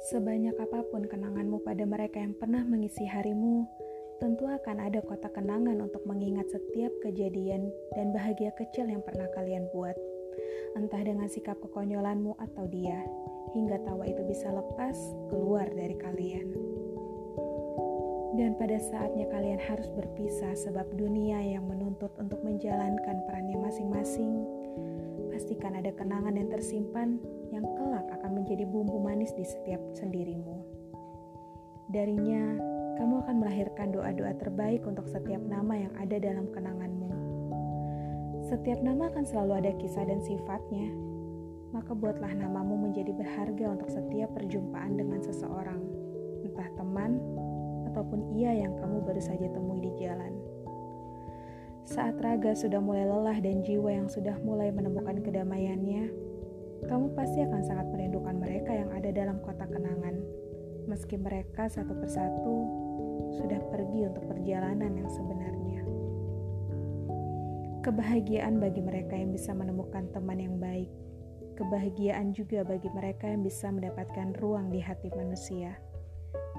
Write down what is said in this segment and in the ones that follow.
Sebanyak apa pun kenanganmu pada mereka yang pernah mengisi harimu, tentu akan ada kotak kenangan untuk mengingat setiap kejadian dan bahagia kecil yang pernah kalian buat. Entah dengan sikap kekonyolanmu atau dia, hingga tawa itu bisa lepas keluar dari kalian. Dan pada saatnya kalian harus berpisah sebab dunia yang menuntut untuk menjalankan perannya masing-masing, pastikan ada kenangan yang tersimpan yang akan menjadi bumbu manis di setiap sendirimu. Darinya, kamu akan melahirkan doa-doa terbaik untuk setiap nama yang ada dalam kenanganmu. Setiap nama akan selalu ada kisah dan sifatnya, maka buatlah namamu menjadi berharga untuk setiap perjumpaan dengan seseorang, entah teman ataupun ia yang kamu baru saja temui di jalan. Saat raga sudah mulai lelah dan jiwa yang sudah mulai menemukan kedamaiannya, kamu pasti akan sangat merindukan mereka yang ada dalam kotak kenangan, meski mereka satu persatu sudah pergi untuk perjalanan yang sebenarnya. Kebahagiaan bagi mereka yang bisa menemukan teman yang baik, kebahagiaan juga bagi mereka yang bisa mendapatkan ruang di hati manusia.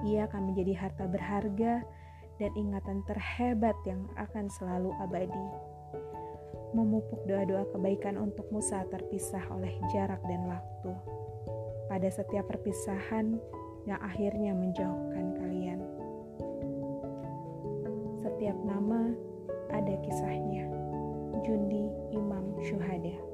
Ia akan menjadi harta berharga dan ingatan terhebat yang akan selalu abadi memupuk doa-doa kebaikan untukmu saat terpisah oleh jarak dan waktu. Pada setiap perpisahan yang akhirnya menjauhkan kalian. Setiap nama ada kisahnya. Jundi Imam Syuhada